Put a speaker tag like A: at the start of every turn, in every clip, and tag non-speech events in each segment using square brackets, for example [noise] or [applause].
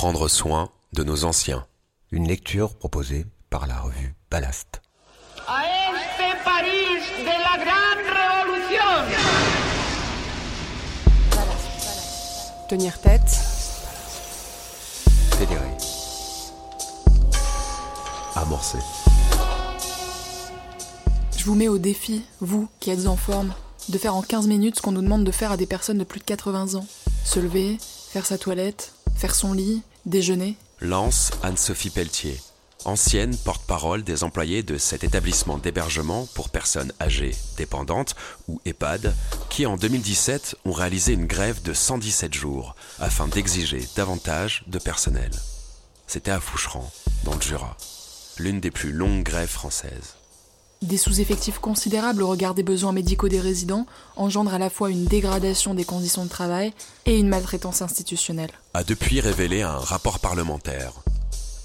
A: Prendre soin de nos anciens.
B: Une lecture proposée par la revue Ballast.
C: A este París de la gran revolución.
D: Tenir tête,
B: Fédéré.
A: Amorcé.
D: je vous mets au défi, vous qui êtes en forme, de faire en 15 minutes ce qu'on nous demande de faire à des personnes de plus de 80 ans. Se lever, faire sa toilette, faire son lit, déjeuner.
A: Lance Anne-Sophie Pelletier, ancienne porte-parole des employés de cet établissement d'hébergement pour personnes âgées dépendantes ou EHPAD, qui en 2017 ont réalisé une grève de 117 jours afin d'exiger davantage de personnel. C'était à Foucheran, dans le Jura, l'une des plus longues grèves françaises.
D: Des sous-effectifs considérables au regard des besoins médicaux des résidents engendrent à la fois une dégradation des conditions de travail et une maltraitance institutionnelle.
A: a depuis révélé un rapport parlementaire.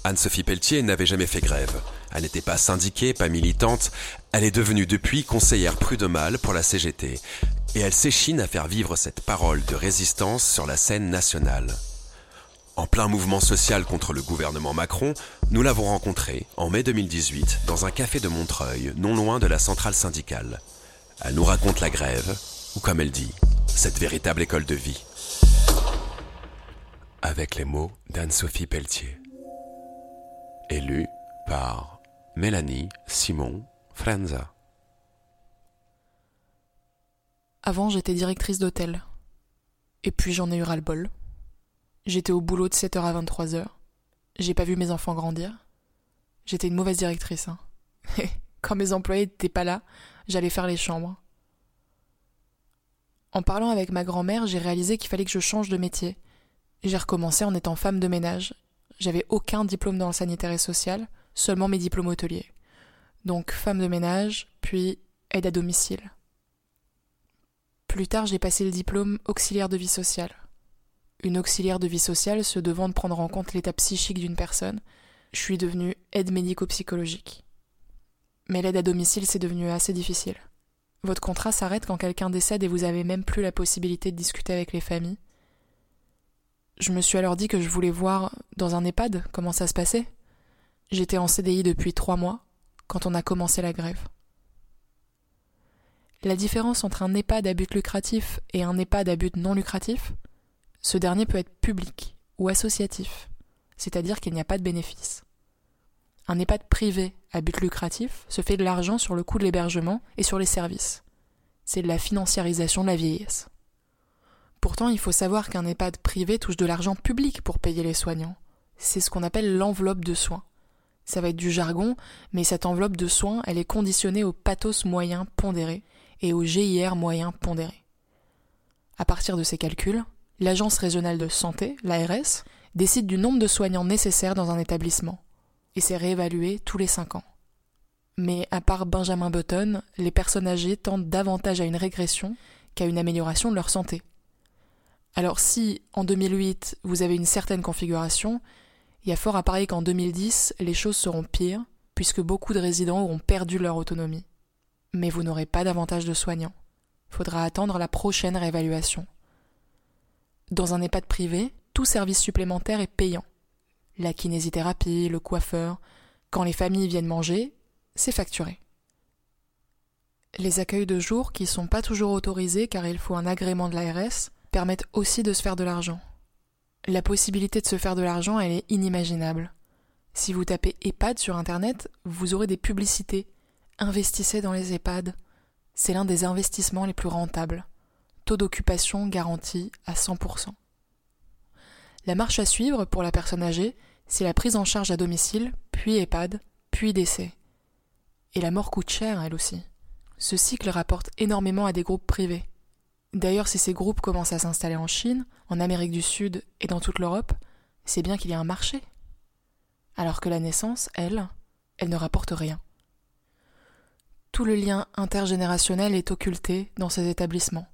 A: Anne-Sophie Pelletier n'avait jamais fait grève. Elle n'était pas syndiquée, pas militante. Elle est devenue depuis conseillère prud'homale pour la CGT. Et elle s'échine à faire vivre cette parole de résistance sur la scène nationale. En plein mouvement social contre le gouvernement Macron, nous l'avons rencontrée en mai 2018 dans un café de Montreuil, non loin de la centrale syndicale. Elle nous raconte la grève, ou comme elle dit, cette véritable école de vie avec les mots d'Anne-Sophie Pelletier. Élue par Mélanie Simon Frenza.
D: Avant, j'étais directrice d'hôtel. Et puis j'en ai eu ras-le-bol. J'étais au boulot de 7h à 23h. J'ai pas vu mes enfants grandir. J'étais une mauvaise directrice. Hein. [laughs] Quand mes employés n'étaient pas là, j'allais faire les chambres. En parlant avec ma grand-mère, j'ai réalisé qu'il fallait que je change de métier. J'ai recommencé en étant femme de ménage. J'avais aucun diplôme dans le sanitaire et social, seulement mes diplômes hôteliers. Donc femme de ménage, puis aide à domicile. Plus tard, j'ai passé le diplôme auxiliaire de vie sociale. Une auxiliaire de vie sociale se devant de prendre en compte l'état psychique d'une personne, je suis devenue aide médico-psychologique. Mais l'aide à domicile, c'est devenu assez difficile. Votre contrat s'arrête quand quelqu'un décède et vous avez même plus la possibilité de discuter avec les familles. Je me suis alors dit que je voulais voir dans un EHPAD comment ça se passait. J'étais en CDI depuis trois mois quand on a commencé la grève. La différence entre un EHPAD à but lucratif et un EHPAD à but non lucratif, ce dernier peut être public ou associatif, c'est-à-dire qu'il n'y a pas de bénéfice. Un EHPAD privé à but lucratif se fait de l'argent sur le coût de l'hébergement et sur les services. C'est de la financiarisation de la vieillesse. Pourtant, il faut savoir qu'un EHPAD privé touche de l'argent public pour payer les soignants. C'est ce qu'on appelle l'enveloppe de soins. Ça va être du jargon, mais cette enveloppe de soins, elle est conditionnée au pathos moyen pondéré et au GIR moyen pondéré. À partir de ces calculs, l'Agence régionale de santé, l'ARS, décide du nombre de soignants nécessaires dans un établissement, et c'est réévalué tous les 5 ans. Mais à part Benjamin Button, les personnes âgées tendent davantage à une régression qu'à une amélioration de leur santé. Alors si, en 2008, vous avez une certaine configuration, il y a fort à parier qu'en 2010, les choses seront pires, puisque beaucoup de résidents auront perdu leur autonomie. Mais vous n'aurez pas davantage de soignants. Faudra attendre la prochaine réévaluation. Dans un EHPAD privé, tout service supplémentaire est payant. La kinésithérapie, le coiffeur, quand les familles viennent manger, c'est facturé. Les accueils de jour, qui sont pas toujours autorisés car il faut un agrément de l'ARS, permettent aussi de se faire de l'argent. La possibilité de se faire de l'argent, elle est inimaginable. Si vous tapez EHPAD sur Internet, vous aurez des publicités. Investissez dans les EHPAD. C'est l'un des investissements les plus rentables. Taux d'occupation garanti à 100%. La marche à suivre pour la personne âgée, c'est la prise en charge à domicile, puis EHPAD, puis décès. Et la mort coûte cher, elle aussi. Ce cycle rapporte énormément à des groupes privés. D'ailleurs, si ces groupes commencent à s'installer en Chine, en Amérique du Sud et dans toute l'Europe, c'est bien qu'il y a un marché. Alors que la naissance, elle, elle ne rapporte rien. Tout le lien intergénérationnel est occulté dans ces établissements.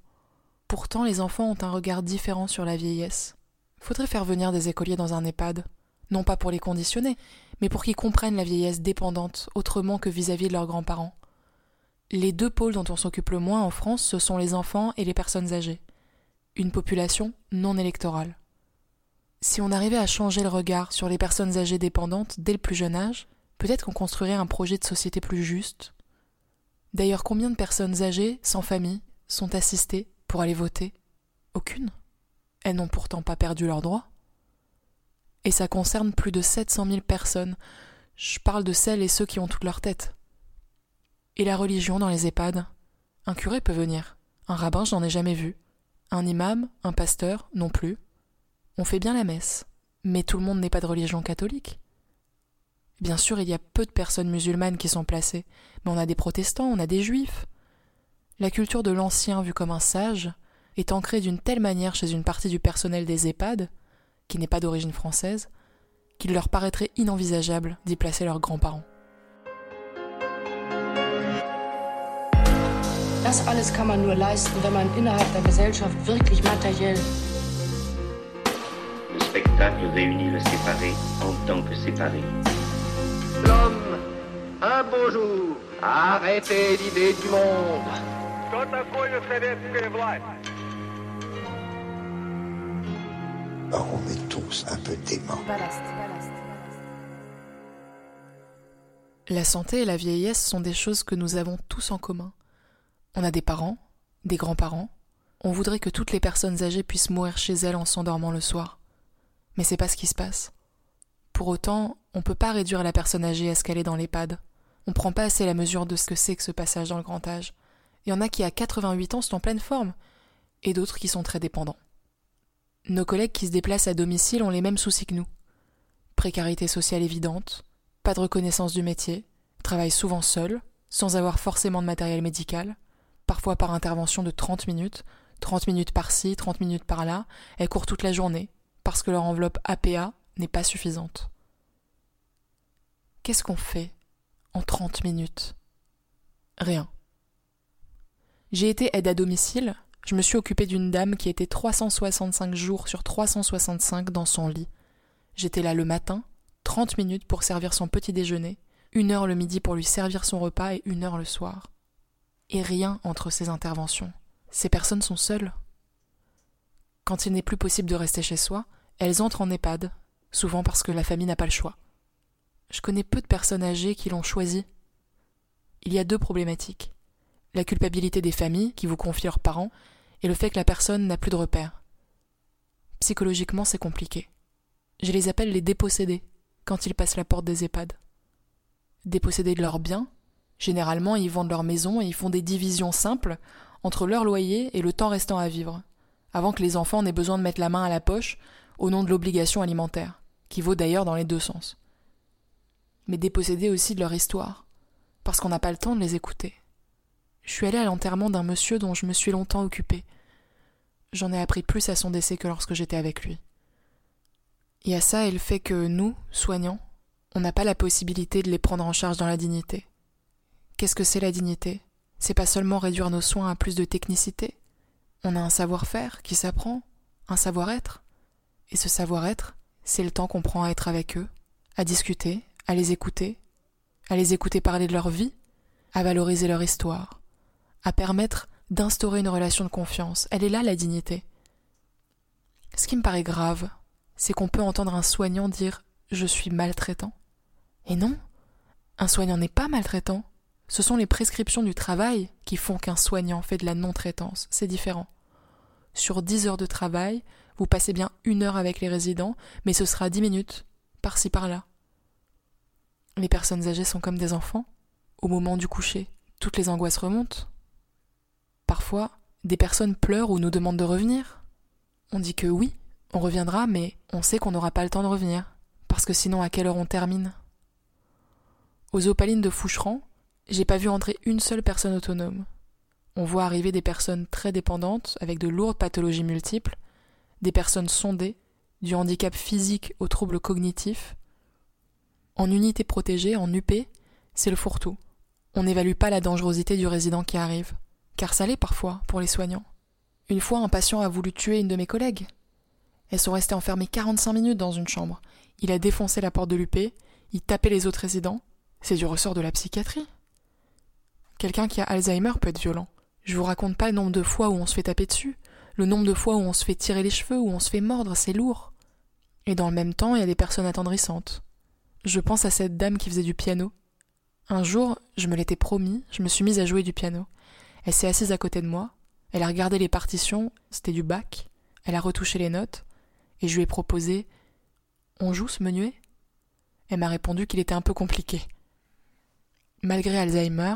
D: Pourtant, les enfants ont un regard différent sur la vieillesse. Faudrait faire venir des écoliers dans un EHPAD, non pas pour les conditionner, mais pour qu'ils comprennent la vieillesse dépendante autrement que vis-à-vis de leurs grands-parents. Les deux pôles dont on s'occupe le moins en France, ce sont les enfants et les personnes âgées. Une population non électorale. Si on arrivait à changer le regard sur les personnes âgées dépendantes dès le plus jeune âge, peut-être qu'on construirait un projet de société plus juste. D'ailleurs, combien de personnes âgées, sans famille, sont assistées pour aller voter? Aucune. Elles n'ont pourtant pas perdu leurs droits. Et ça concerne plus de 700 000 personnes. Je parle de celles et ceux qui ont toute leur tête. Et la religion dans les EHPAD? Un curé peut venir. Un rabbin, je n'en ai jamais vu. Un imam, un pasteur, non plus. On fait bien la messe. Mais tout le monde n'est pas de religion catholique. Bien sûr, il y a peu de personnes musulmanes qui sont placées, mais on a des protestants, on a des juifs. La culture de l'ancien vu comme un sage est ancrée d'une telle manière chez une partie du personnel des EHPAD, qui n'est pas d'origine française, qu'il leur paraîtrait inenvisageable d'y placer leurs grands-parents.
E: Das alles kann man nur leisten, wenn man innerhalb der Gesellschaft wirklich materiell
F: Le spectacle réunit le séparé en tant que séparé.
C: L'homme, un beau jour, a arrêté l'idée du monde.
G: On est tous un peu déments.
D: La santé et la vieillesse sont des choses que nous avons tous en commun. On a des parents, des grands-parents. On voudrait que toutes les personnes âgées puissent mourir chez elles en s'endormant le soir. Mais c'est pas ce qui se passe. Pour autant, on peut pas réduire la personne âgée à ce qu'elle est dans l'EHPAD. On prend pas assez la mesure de ce que c'est que ce passage dans le grand âge. Il y en a qui à 88 ans sont en pleine forme, et d'autres qui sont très dépendants. Nos collègues qui se déplacent à domicile ont les mêmes soucis que nous. Précarité sociale évidente, pas de reconnaissance du métier, travaillent souvent seuls, sans avoir forcément de matériel médical, parfois par intervention de 30 minutes, 30 minutes par-ci, 30 minutes par-là, elles courent toute la journée, parce que leur enveloppe APA n'est pas suffisante. Qu'est-ce qu'on fait en 30 minutes? Rien. J'ai été aide à domicile, je me suis occupée d'une dame qui était 365 jours sur 365 dans son lit. J'étais là le matin, 30 minutes pour servir son petit déjeuner, une heure le midi pour lui servir son repas et une heure le soir. Et rien entre ces interventions. Ces personnes sont seules. Quand il n'est plus possible de rester chez soi, elles entrent en EHPAD, souvent parce que la famille n'a pas le choix. Je connais peu de personnes âgées qui l'ont choisi. Il y a deux problématiques. La culpabilité des familles qui vous confient leurs parents et le fait que la personne n'a plus de repères. Psychologiquement, c'est compliqué. Je les appelle les dépossédés quand ils passent la porte des EHPAD. Dépossédés de leurs biens, généralement ils vendent leur maison et ils font des divisions simples entre leur loyer et le temps restant à vivre, avant que les enfants n'aient besoin de mettre la main à la poche au nom de l'obligation alimentaire, qui vaut d'ailleurs dans les deux sens. Mais dépossédés aussi de leur histoire, parce qu'on n'a pas le temps de les écouter. Je suis allée à l'enterrement d'un monsieur dont je me suis longtemps occupée. J'en ai appris plus à son décès que lorsque j'étais avec lui. Y a ça et le fait que nous, soignants, on n'a pas la possibilité de les prendre en charge dans la dignité. Qu'est-ce que c'est la dignité? C'est pas seulement réduire nos soins à plus de technicité? On a un savoir-faire qui s'apprend, un savoir-être. Et ce savoir-être, c'est le temps qu'on prend à être avec eux, à discuter, à les écouter, à les écouter parler de leur vie, à valoriser leur histoire, à permettre d'instaurer une relation de confiance. Elle est là la dignité. Ce qui me paraît grave, c'est qu'on peut entendre un soignant dire je suis maltraitant. Et non, un soignant n'est pas maltraitant. Ce sont les prescriptions du travail qui font qu'un soignant fait de la non-traitance. C'est différent. Sur dix heures de travail, vous passez bien une heure avec les résidents, mais ce sera dix minutes, par-ci par-là. Les personnes âgées sont comme des enfants. Au moment du coucher, toutes les angoisses remontent. Des personnes pleurent ou nous demandent de revenir. On dit que oui, on reviendra, mais on sait qu'on n'aura pas le temps de revenir, parce que sinon à quelle heure on termine? Aux opalines de Foucheran, j'ai pas vu entrer une seule personne autonome. On voit arriver des personnes très dépendantes, avec de lourdes pathologies multiples, des personnes sondées, du handicap physique aux troubles cognitifs. En unité protégée, en UP, c'est le fourre-tout. On n'évalue pas la dangerosité du résident qui arrive, car ça l'est parfois pour les soignants. Une fois, un patient a voulu tuer une de mes collègues. Elles sont restées enfermées 45 minutes dans une chambre. Il a défoncé la porte de l'UP, il tapait les autres résidents. C'est du ressort de la psychiatrie. Quelqu'un qui a Alzheimer peut être violent. Je vous raconte pas le nombre de fois où on se fait taper dessus, le nombre de fois où on se fait tirer les cheveux, où on se fait mordre, c'est lourd. Et dans le même temps, il y a des personnes attendrissantes. Je pense à cette dame qui faisait du piano. Un jour, je me l'étais promis, je me suis mise à jouer du piano. Elle s'est assise à côté de moi, elle a regardé les partitions, c'était du bac, elle a retouché les notes, et je lui ai proposé On joue ce menuet? Elle m'a répondu qu'il était un peu compliqué. Malgré Alzheimer,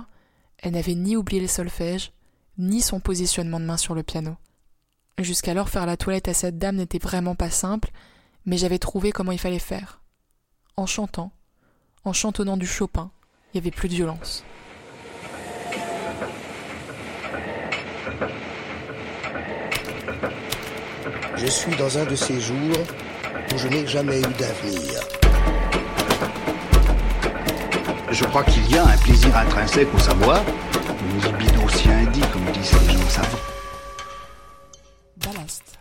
D: elle n'avait ni oublié le solfège, ni son positionnement de main sur le piano. Jusqu'alors, faire la toilette à cette dame n'était vraiment pas simple, mais j'avais trouvé comment il fallait faire. En chantant, en chantonnant du Chopin, il n'y avait plus de violence.
G: Je suis dans un de ces jours où je n'ai jamais eu d'avenir.
H: Je crois qu'il y a un plaisir intrinsèque au savoir, une libido si indique, comme disent les gens savants.
D: Ballast.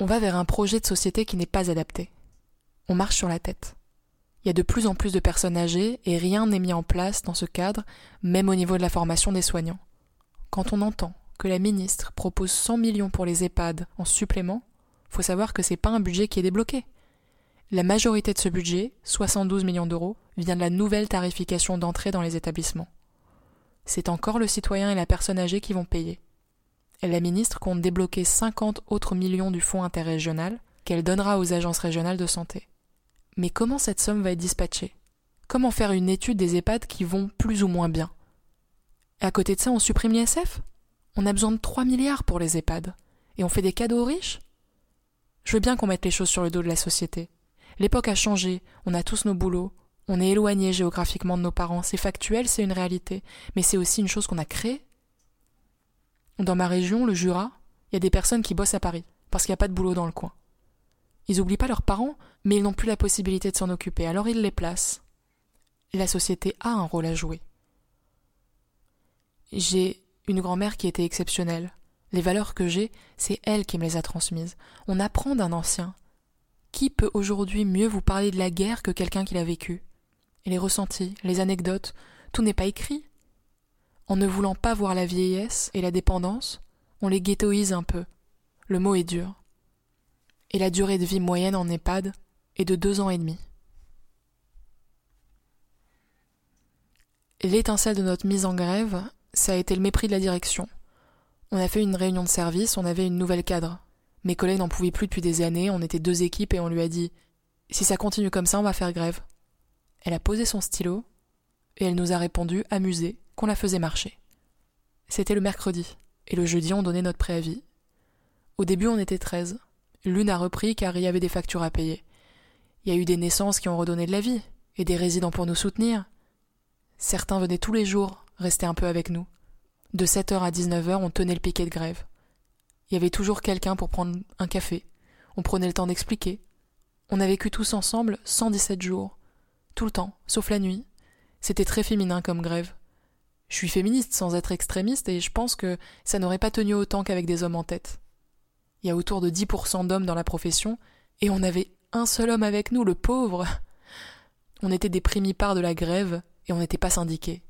D: On va vers un projet de société qui n'est pas adapté. On marche sur la tête. Il y a de plus en plus de personnes âgées et rien n'est mis en place dans ce cadre, même au niveau de la formation des soignants. Quand on entend que la ministre propose 100 millions pour les EHPAD en supplément, faut savoir que c'est pas un budget qui est débloqué. La majorité de ce budget, 72 millions d'euros, vient de la nouvelle tarification d'entrée dans les établissements. C'est encore le citoyen et la personne âgée qui vont payer. La ministre compte débloquer 50 autres millions du fonds interrégional qu'elle donnera aux agences régionales de santé. Mais comment cette somme va être dispatchée? Comment faire une étude des EHPAD qui vont plus ou moins bien? À côté de ça, on supprime l'ISF? On a besoin de 3 milliards pour les EHPAD. Et on fait des cadeaux aux riches? Je veux bien qu'on mette les choses sur le dos de la société. L'époque a changé, on a tous nos boulots, on est éloigné géographiquement de nos parents, c'est factuel, c'est une réalité, mais c'est aussi une chose qu'on a créée. Dans ma région, le Jura, il y a des personnes qui bossent à Paris, parce qu'il n'y a pas de boulot dans le coin. Ils oublient pas leurs parents, mais ils n'ont plus la possibilité de s'en occuper, alors ils les placent. La société a un rôle à jouer. J'ai une grand-mère qui était exceptionnelle. Les valeurs que j'ai, c'est elle qui me les a transmises. On apprend d'un ancien. Qui peut aujourd'hui mieux vous parler de la guerre que quelqu'un qui l'a vécue? Les ressentis, les anecdotes, tout n'est pas écrit. En ne voulant pas voir la vieillesse et la dépendance, on les ghettoise un peu. Le mot est dur. Et la durée de vie moyenne en EHPAD est de deux ans et demi. L'étincelle de notre mise en grève, ça a été le mépris de la direction. On a fait une réunion de service, on avait une nouvelle cadre. Mes collègues n'en pouvaient plus depuis des années, on était deux équipes et on lui a dit Si ça continue comme ça, on va faire grève. Elle a posé son stylo et elle nous a répondu, amusée, qu'on la faisait marcher. C'était le mercredi, et le jeudi on donnait notre préavis. Au début on était treize. L'une a repris car il y avait des factures à payer. Il y a eu des naissances qui ont redonné de la vie, et des résidents pour nous soutenir. Certains venaient tous les jours rester un peu avec nous. De 7h à 19h, on tenait le piquet de grève. Il y avait toujours quelqu'un pour prendre un café. On prenait le temps d'expliquer. On a vécu tous ensemble 117 jours. Tout le temps, sauf la nuit. C'était très féminin comme grève. Je suis féministe sans être extrémiste et je pense que ça n'aurait pas tenu autant qu'avec des hommes en tête. Il y a autour de 10% d'hommes dans la profession et on avait un seul homme avec nous, le pauvre. On était des primipares de la grève et on n'était pas syndiqués.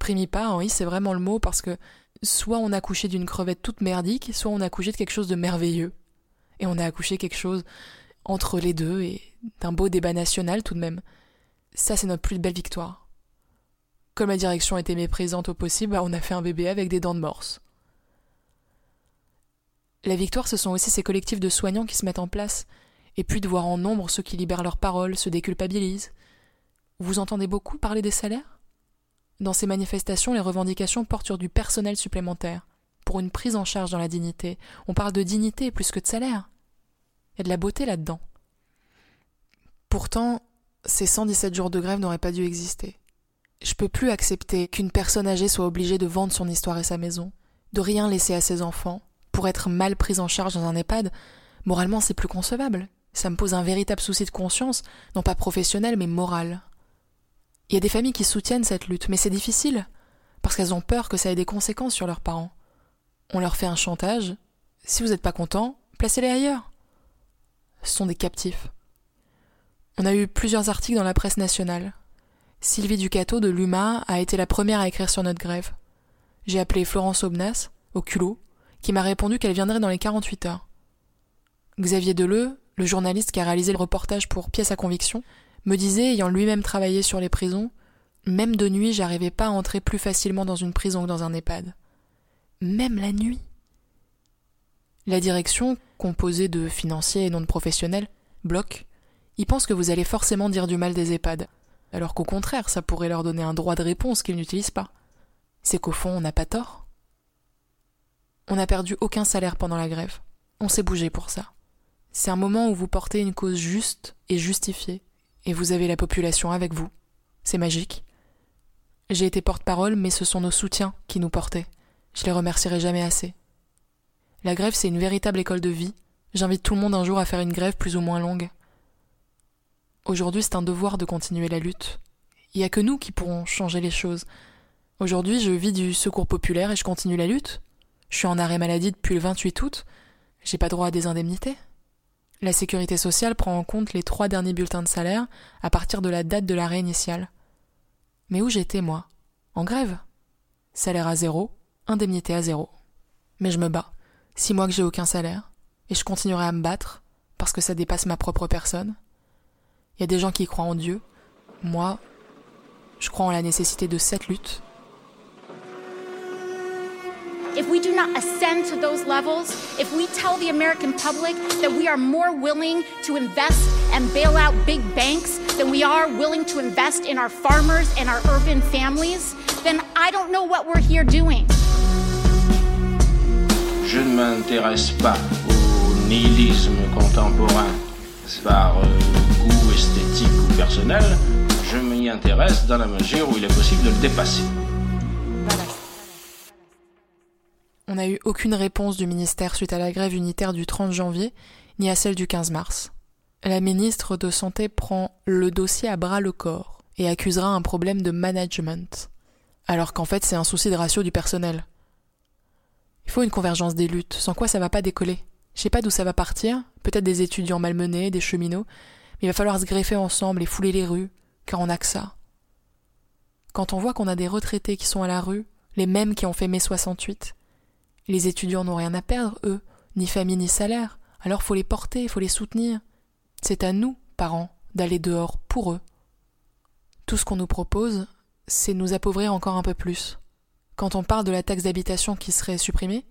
D: Primipare, oui, c'est vraiment le mot parce que soit on a accouché d'une crevette toute merdique, soit on a accouché de quelque chose de merveilleux. Et on a accouché quelque chose entre les deux et d'un beau débat national tout de même. Ça, c'est notre plus belle victoire. Comme la direction était méprisante au possible, bah, on a fait un bébé avec des dents de morse. La victoire, ce sont aussi ces collectifs de soignants qui se mettent en place, et puis de voir en nombre ceux qui libèrent leurs paroles, se déculpabilisent. Vous entendez beaucoup parler des salaires? Dans ces manifestations, les revendications portent sur du personnel supplémentaire, pour une prise en charge dans la dignité. On parle de dignité plus que de salaire. Il y a de la beauté là-dedans. Pourtant, ces 117 jours de grève n'auraient pas dû exister. Je peux plus accepter qu'une personne âgée soit obligée de vendre son histoire et sa maison, de rien laisser à ses enfants, pour être mal prise en charge dans un EHPAD. Moralement, c'est plus concevable. Ça me pose un véritable souci de conscience, non pas professionnel, mais moral. Il y a des familles qui soutiennent cette lutte, mais c'est difficile, parce qu'elles ont peur que ça ait des conséquences sur leurs parents. On leur fait un chantage. Si vous n'êtes pas content, placez-les ailleurs. Ce sont des captifs. On a eu plusieurs articles dans la presse nationale. Sylvie Ducato de l'UMA a été la première à écrire sur notre grève. J'ai appelé Florence Obnas, au culot, qui m'a répondu qu'elle viendrait dans les 48 heures. Xavier Deleu, le journaliste qui a réalisé le reportage pour Pièce à conviction, me disait, ayant lui-même travaillé sur les prisons, même de nuit, j'arrivais pas à entrer plus facilement dans une prison que dans un EHPAD. Même la nuit. La direction, composée de financiers et non de professionnels, bloque. Ils pensent que vous allez forcément dire du mal des EHPAD, alors qu'au contraire, ça pourrait leur donner un droit de réponse qu'ils n'utilisent pas. C'est qu'au fond, on n'a pas tort. On n'a perdu aucun salaire pendant la grève. On s'est bougé pour ça. C'est un moment où vous portez une cause juste et justifiée, et vous avez la population avec vous. C'est magique. J'ai été porte-parole, mais ce sont nos soutiens qui nous portaient. Je les remercierai jamais assez. La grève, c'est une véritable école de vie. J'invite tout le monde un jour à faire une grève plus ou moins longue. Aujourd'hui, c'est un devoir de continuer la lutte. Il n'y a que nous qui pourrons changer les choses. Aujourd'hui, je vis du secours populaire et je continue la lutte. Je suis en arrêt maladie depuis le 28 août. J'ai pas droit à des indemnités. La sécurité sociale prend en compte les trois derniers bulletins de salaire à partir de la date de l'arrêt initial. Mais où j'étais, moi? En grève. Salaire à zéro, indemnité à zéro. Mais je me bats. Six mois que j'ai aucun salaire, et je continuerai à me battre, parce que ça dépasse ma propre personne. Il y a des gens qui croient en Dieu. Moi, je crois en la nécessité de cette lutte.
I: If we do not ascend to those levels, if we tell the American public that we are more willing to invest and bail out big banks than we are willing to invest in our farmers and our urban families, then I don't know what we're here doing.
J: Je ne m'intéresse pas au nihilisme contemporain par euh, goût esthétique ou personnel. Je m'y intéresse dans la mesure où il est possible de le dépasser.
D: On n'a eu aucune réponse du ministère suite à la grève unitaire du 30 janvier, ni à celle du 15 mars. La ministre de Santé prend le dossier à bras le corps et accusera un problème de management, alors qu'en fait c'est un souci de ratio du personnel. Il faut une convergence des luttes, sans quoi ça va pas décoller. Je sais pas d'où ça va partir, peut-être des étudiants malmenés, des cheminots, mais il va falloir se greffer ensemble et fouler les rues, car on n'a que ça. Quand on voit qu'on a des retraités qui sont à la rue, les mêmes qui ont fait mai 68, les étudiants n'ont rien à perdre, eux, ni famille ni salaire, alors faut les porter, faut les soutenir. C'est à nous, parents, d'aller dehors pour eux. Tout ce qu'on nous propose, c'est nous appauvrir encore un peu plus. Quand on parle de la taxe d'habitation qui serait supprimée,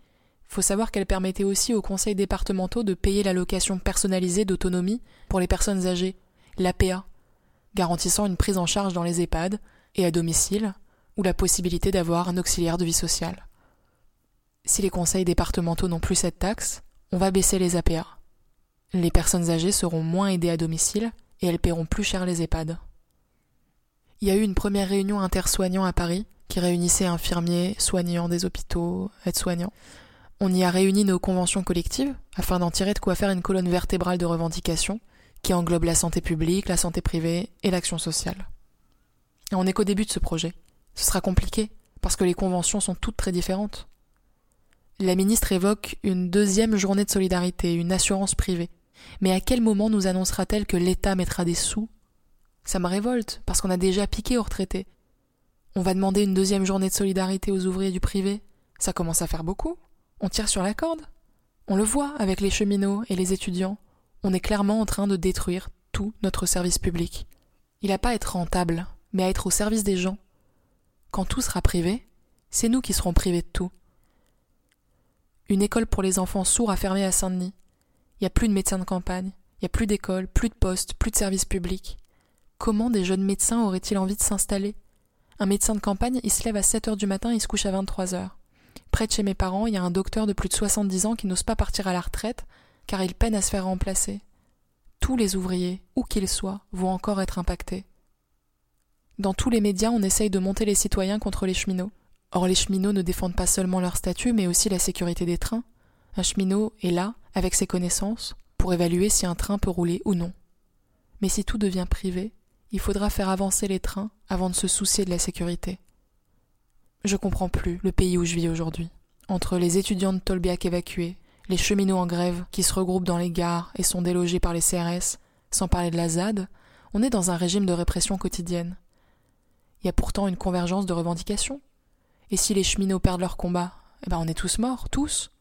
D: faut savoir qu'elle permettait aussi aux conseils départementaux de payer l'allocation personnalisée d'autonomie pour les personnes âgées, l'APA, garantissant une prise en charge dans les EHPAD et à domicile, ou la possibilité d'avoir un auxiliaire de vie sociale. Si les conseils départementaux n'ont plus cette taxe, on va baisser les APA. Les personnes âgées seront moins aidées à domicile et elles paieront plus cher les EHPAD. Il y a eu une première réunion intersoignants à Paris qui réunissait infirmiers, soignants des hôpitaux, aides-soignants. On y a réuni nos conventions collectives afin d'en tirer de quoi faire une colonne vertébrale de revendications qui englobe la santé publique, la santé privée et l'action sociale. On n'est qu'au début de ce projet. Ce sera compliqué parce que les conventions sont toutes très différentes. La ministre évoque une deuxième journée de solidarité, une assurance privée. Mais à quel moment nous annoncera-t-elle que l'État mettra des sous? Ça me révolte, parce qu'on a déjà piqué aux retraités. On va demander une deuxième journée de solidarité aux ouvriers du privé Ça commence à faire beaucoup. On tire sur la corde. On le voit avec les cheminots et les étudiants. On est clairement en train de détruire tout notre service public. Il n'a pas à être rentable, mais à être au service des gens. Quand tout sera privé, c'est nous qui serons privés de tout. Une école pour les enfants sourds a fermé à Saint-Denis. Il n'y a plus de médecins de campagne, il n'y a plus d'école, plus de postes, plus de services publics. Comment des jeunes médecins auraient-ils envie de s'installer? Un médecin de campagne, il se lève à 7 heures du matin et il se couche à 23 heures. Près de chez mes parents, il y a un docteur de plus de 70 ans qui n'ose pas partir à la retraite car il peine à se faire remplacer. Tous les ouvriers, où qu'ils soient, vont encore être impactés. Dans tous les médias, on essaye de monter les citoyens contre les cheminots. Or, les cheminots ne défendent pas seulement leur statut, mais aussi la sécurité des trains. Un cheminot est là, avec ses connaissances, pour évaluer si un train peut rouler ou non. Mais si tout devient privé, il faudra faire avancer les trains avant de se soucier de la sécurité. Je comprends plus le pays où je vis aujourd'hui. Entre les étudiants de Tolbiac évacués, les cheminots en grève qui se regroupent dans les gares et sont délogés par les CRS, sans parler de la ZAD, on est dans un régime de répression quotidienne. Il y a pourtant une convergence de revendications. Et si les cheminots perdent leur combat, eh ben on est tous morts, tous.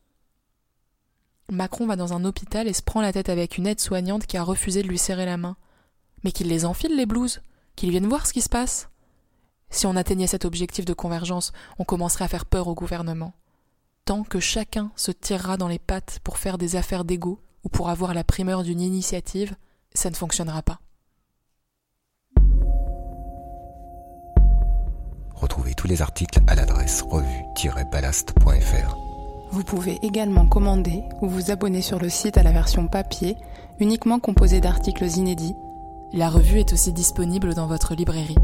D: Macron va dans un hôpital et se prend la tête avec une aide-soignante qui a refusé de lui serrer la main. Mais qu'il les enfile, les blouses, qu'ils viennent voir ce qui se passe. Si on atteignait cet objectif de convergence, on commencerait à faire peur au gouvernement. Tant que chacun se tirera dans les pattes pour faire des affaires d'ego ou pour avoir la primeur d'une initiative, ça ne fonctionnera pas.
B: Tous les articles à l'adresse revue-ballast.fr.
K: Vous pouvez également commander ou vous abonner sur le site à la version papier, uniquement composée d'articles inédits.
D: La revue est aussi disponible dans votre librairie.